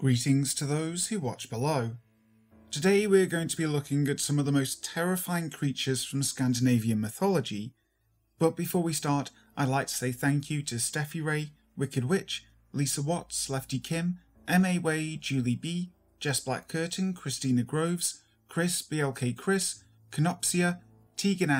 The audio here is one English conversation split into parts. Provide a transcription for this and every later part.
Greetings to those who watch below. Today we're going to be looking at some of the most terrifying creatures from Scandinavian mythology. But before we start, I'd like to say thank you to Steffi Ray, Wicked Witch, Lisa Watts, Lefty Kim, M.A. Way, Julie B, Jess Black Curtin, Christina Groves, Chris, BLK Chris, Canopsia, Tegan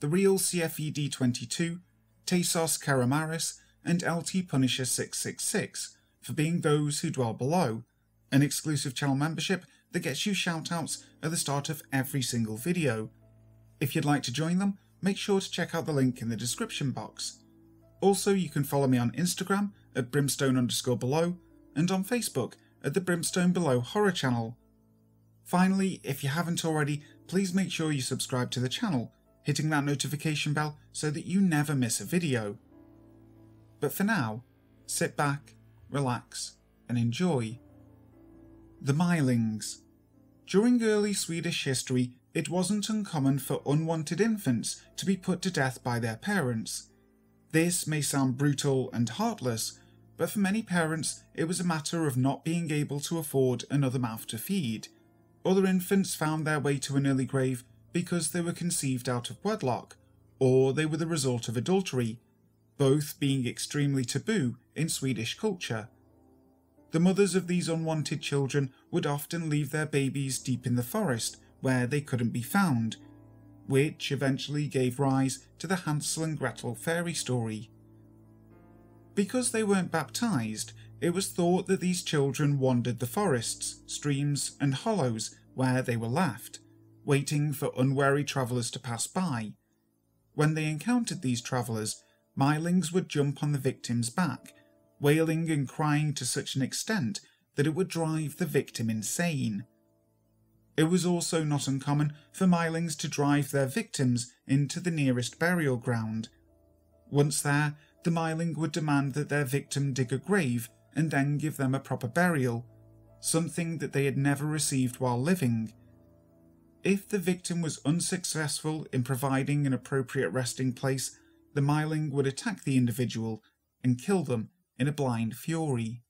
The Real CFED22, Tesos Karamaris, and LT Punisher 666 for being those who dwell below, an exclusive channel membership that gets you shoutouts at the start of every single video. If you'd like to join them, make sure to check out the link in the description box. Also, you can follow me on Instagram at brimstone underscore below and on Facebook at the Brimstone Below Horror Channel. Finally, if you haven't already, please make sure you subscribe to the channel, hitting that notification bell so that you never miss a video. But for now, sit back, relax, and enjoy. The Mylings. During early Swedish history, it wasn't uncommon for unwanted infants to be put to death by their parents. This may sound brutal and heartless, but for many parents, it was a matter of not being able to afford another mouth to feed. Other infants found their way to an early grave because they were conceived out of wedlock, or they were the result of adultery, both being extremely taboo in Swedish culture. The mothers of these unwanted children would often leave their babies deep in the forest where they couldn't be found, which eventually gave rise to the Hansel and Gretel fairy story. Because they weren't baptized, it was thought that these children wandered the forests, streams, and hollows where they were left, waiting for unwary travellers to pass by. When they encountered these travellers, Mylings would jump on the victim's back, wailing and crying to such an extent that it would drive the victim insane. It was also not uncommon for Mylings to drive their victims into the nearest burial ground. Once there, the Myling would demand that their victim dig a grave and then give them a proper burial, something that they had never received while living. If the victim was unsuccessful in providing an appropriate resting place, the Myling would attack the individual and kill them in a blind fury.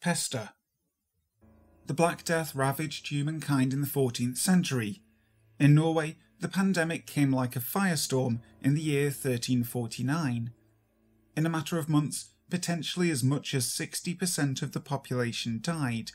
Pesta The Black Death ravaged humankind in the 14th century. In Norway, the pandemic came like a firestorm in the year 1349. In a matter of months, potentially as much as 60% of the population died.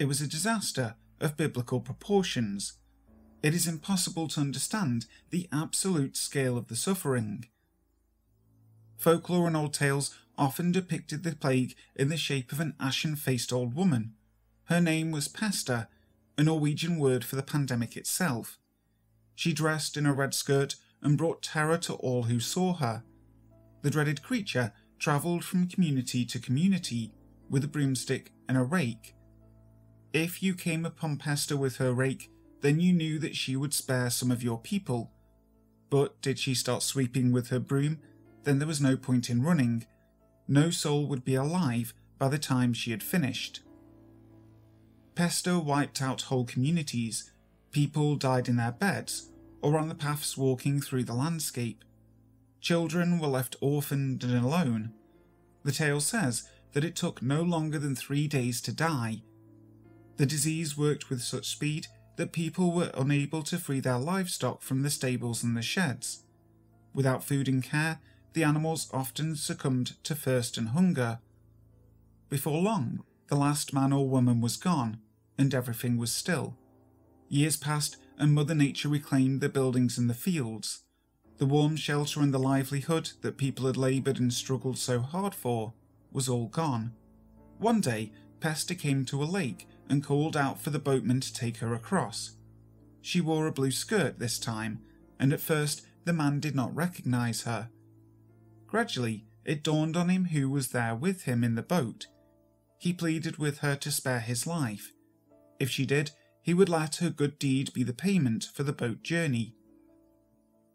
It was a disaster of biblical proportions it is impossible to understand the absolute scale of the suffering. Folklore and old tales often depicted the plague in the shape of an ashen faced old woman. Her name was Pesta, a Norwegian word for the pandemic itself. She dressed in a red skirt and brought terror to all who saw her. The dreaded creature travelled from community to community with a broomstick and a rake. If you came upon Pesta with her rake, then you knew that she would spare some of your people. But did she start sweeping with her broom, then there was no point in running. No soul would be alive by the time she had finished. Pesta wiped out whole communities. People died in their beds or on the paths walking through the landscape. Children were left orphaned and alone. The tale says that it took no longer than three days to die. The disease worked with such speed that people were unable to free their livestock from the stables and the sheds. Without food and care, the animals often succumbed to thirst and hunger. Before long, the last man or woman was gone, and everything was still. Years passed, and Mother Nature reclaimed the buildings and the fields. The warm shelter and the livelihood that people had laboured and struggled so hard for was all gone. One day, Pesta came to a lake and called out for the boatman to take her across. She wore a blue skirt this time, and at first the man did not recognize her. Gradually, it dawned on him who was there with him in the boat. He pleaded with her to spare his life. If she did, he would let her good deed be the payment for the boat journey.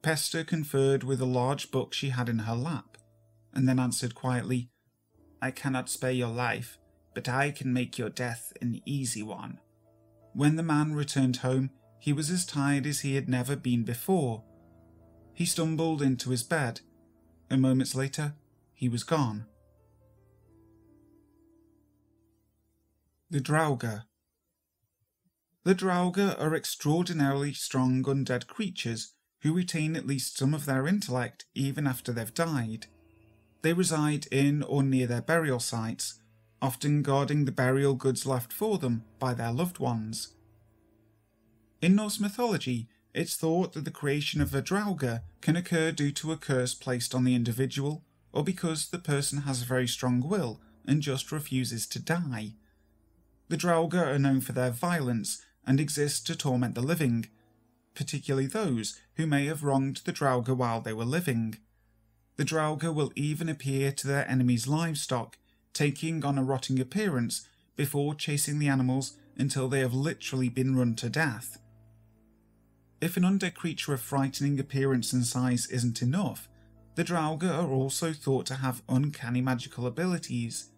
Pesta conferred with a large book she had in her lap, and then answered quietly, I cannot spare your life, but I can make your death an easy one. When the man returned home, he was as tired as he had never been before. He stumbled into his bed, and moments later, he was gone. The Draugr The Draugr are extraordinarily strong undead creatures who retain at least some of their intellect even after they've died. They reside in or near their burial sites often guarding the burial goods left for them by their loved ones. In Norse mythology, it's thought that the creation of a Draugr can occur due to a curse placed on the individual or because the person has a very strong will and just refuses to die. The Draugr are known for their violence and exist to torment the living, particularly those who may have wronged the Draugr while they were living. The Draugr will even appear to their enemies' livestock, taking on a rotting appearance before chasing the animals until they have literally been run to death. If an undead creature of frightening appearance and size isn't enough, the Draugr are also thought to have uncanny magical abilities.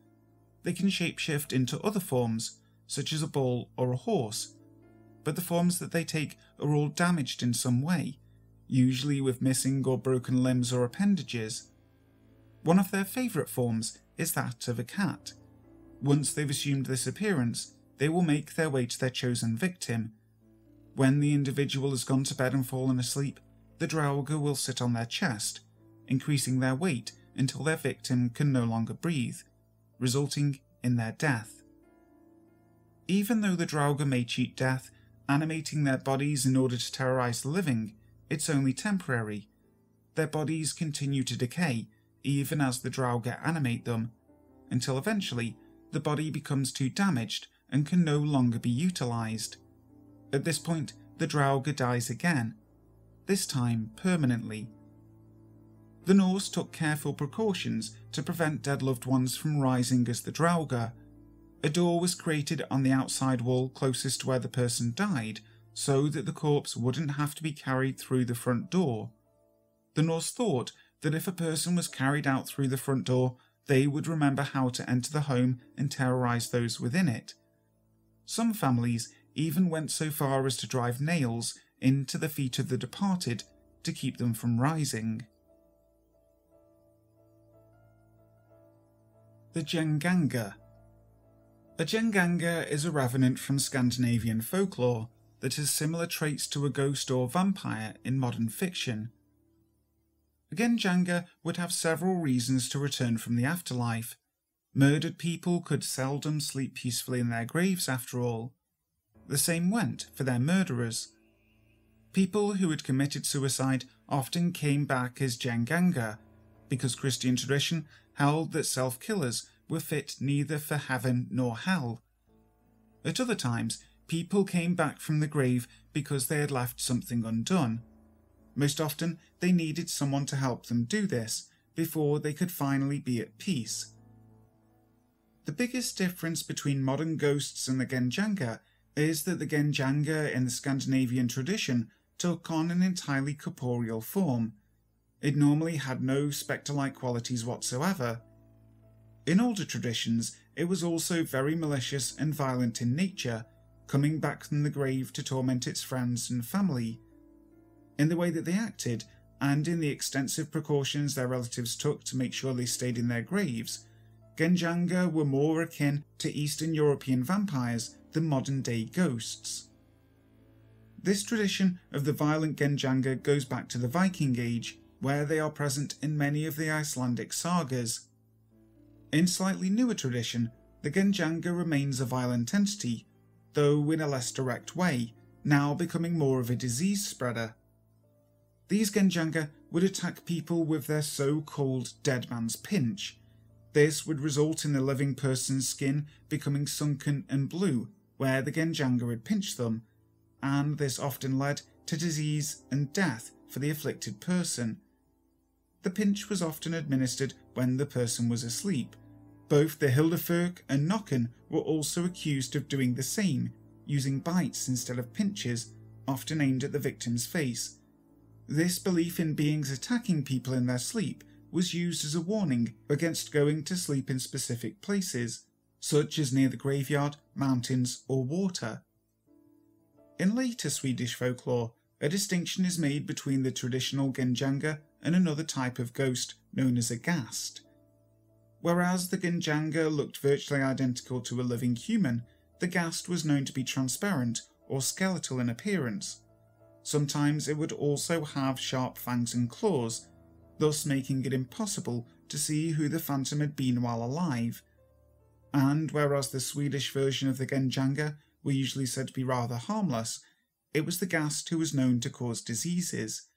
They can shapeshift into other forms, such as a bull or a horse, but the forms that they take are all damaged in some way, usually with missing or broken limbs or appendages. One of their favourite forms is that of a cat. Once they've assumed this appearance, they will make their way to their chosen victim. When the individual has gone to bed and fallen asleep, the Draugr will sit on their chest, increasing their weight until their victim can no longer breathe, resulting in their death. Even though the Draugr may cheat death, animating their bodies in order to terrorize the living, it's only temporary. Their bodies continue to decay even as the Draugr animate them, until eventually the body becomes too damaged and can no longer be utilized. At this point, the Draugr dies again, this time permanently. The Norse took careful precautions to prevent dead loved ones from rising as the Draugr. A door was created on the outside wall closest to where the person died so that the corpse wouldn't have to be carried through the front door. The Norse thought that if a person was carried out through the front door, they would remember how to enter the home and terrorize those within it. Some families even went so far as to drive nails into the feet of the departed to keep them from rising. The Gjenganger. A Gjenganger is a revenant from Scandinavian folklore that has similar traits to a ghost or vampire in modern fiction. A Gjenganger would have several reasons to return from the afterlife. Murdered people could seldom sleep peacefully in their graves, after all. The same went for their murderers. People who had committed suicide often came back as Gjenganger, because Christian tradition held that self killers were fit neither for heaven nor hell. At other times, people came back from the grave because they had left something undone. Most often, they needed someone to help them do this before they could finally be at peace. The biggest difference between modern ghosts and the Gjenganger is that the Gjenganger in the Scandinavian tradition took on an entirely corporeal form. It normally had no spectre like qualities whatsoever. In older traditions, it was also very malicious and violent in nature, coming back from the grave to torment its friends and family. In the way that they acted, and in the extensive precautions their relatives took to make sure they stayed in their graves, Gjenganger were more akin to Eastern European vampires than modern day ghosts. This tradition of the violent Gjenganger goes back to the Viking Age, where they are present in many of the Icelandic sagas. In slightly newer tradition, the Gjenganger remains a violent entity, though in a less direct way, now becoming more of a disease spreader. These Gjenganger would attack people with their so called dead man's pinch. This would result in the living person's skin becoming sunken and blue, where the Gjenganger had pinched them, and this often led to disease and death for the afflicted person. The pinch was often administered when the person was asleep. Both the Hildefyrk and Nokken were also accused of doing the same, using bites instead of pinches, often aimed at the victim's face. This belief in beings attacking people in their sleep was used as a warning against going to sleep in specific places, such as near the graveyard, mountains, or water. In later Swedish folklore, a distinction is made between the traditional Gjenganger and another type of ghost known as a ghast. Whereas the Gjenganger looked virtually identical to a living human, the ghast was known to be transparent or skeletal in appearance. Sometimes it would also have sharp fangs and claws, thus making it impossible to see who the phantom had been while alive. And whereas the Swedish version of the Gjenganger were usually said to be rather harmless, it was the ghast who was known to cause diseases.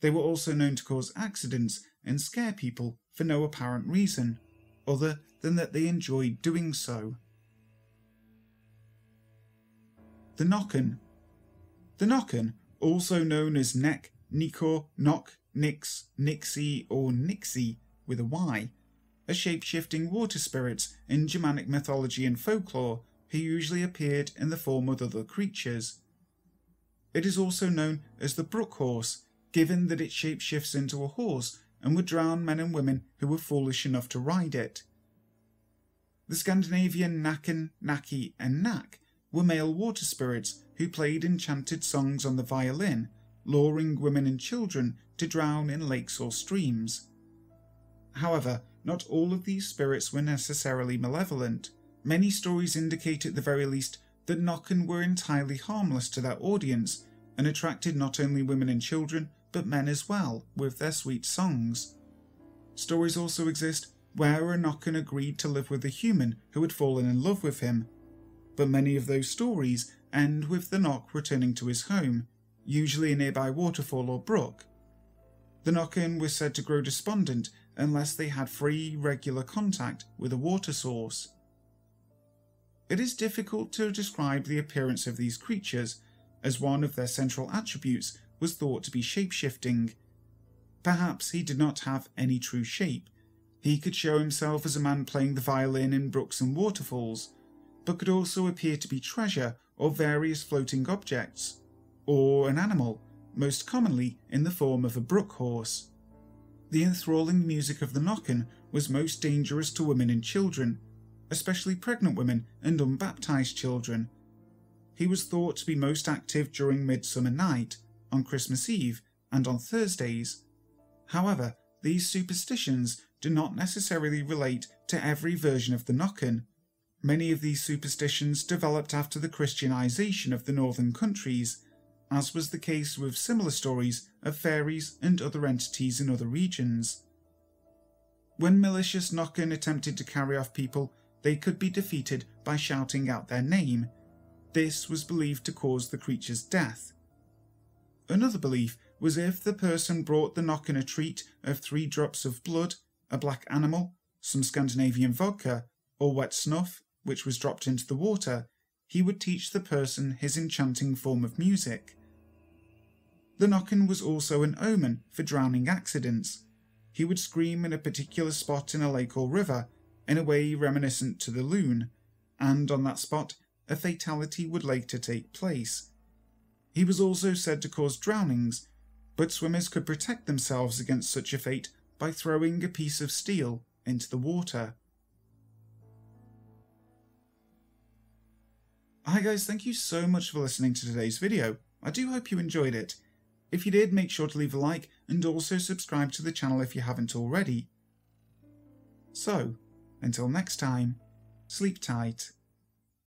They were also known to cause accidents and scare people for no apparent reason, other than that they enjoyed doing so. The Nokken. The Nokken, also known as Nek, Nicor, Nok, Nix, Nixie, or Nixie with a Y, are shape-shifting water spirits in Germanic mythology and folklore who usually appeared in the form of other creatures. It is also known as the brook horse, given that it shapeshifts into a horse and would drown men and women who were foolish enough to ride it. The Scandinavian Naken, Naki, and Nak were male water spirits who played enchanted songs on the violin, luring women and children to drown in lakes or streams. However, not all of these spirits were necessarily malevolent. Many stories indicate at the very least that Nokken were entirely harmless to their audience and attracted not only women and children but men as well with their sweet songs. Stories also exist where a Nokken agreed to live with a human who had fallen in love with him but many of those stories end with the knock returning to his home, usually a nearby waterfall or brook. The Nokken was said to grow despondent unless they had free, regular contact with a water source. It is difficult to describe the appearance of these creatures, as one of their central attributes was thought to be shape-shifting. Perhaps he did not have any true shape. He could show himself as a man playing the violin in brooks and waterfalls, but could also appear to be treasure or various floating objects, or an animal, most commonly in the form of a brook horse. The enthralling music of the Nokken was most dangerous to women and children, especially pregnant women and unbaptized children. He was thought to be most active during Midsummer Night, on Christmas Eve, and on Thursdays. However, these superstitions do not necessarily relate to every version of the Nokken, Many of these superstitions developed after the Christianization of the northern countries, as was the case with similar stories of fairies and other entities in other regions. When malicious Nokken attempted to carry off people, they could be defeated by shouting out their name. This was believed to cause the creature's death. Another belief was if the person brought the Nokken a treat of three drops of blood, a black animal, some Scandinavian vodka, or wet snuff, which was dropped into the water, he would teach the person his enchanting form of music. The Nokken was also an omen for drowning accidents. He would scream in a particular spot in a lake or river, in a way reminiscent to the loon, and on that spot a fatality would later take place. He was also said to cause drownings, but swimmers could protect themselves against such a fate by throwing a piece of steel into the water. Hi guys, thank you so much for listening to today's video. I do hope you enjoyed it. If you did, make sure to leave a like and also subscribe to the channel if you haven't already. So, until next time, sleep tight.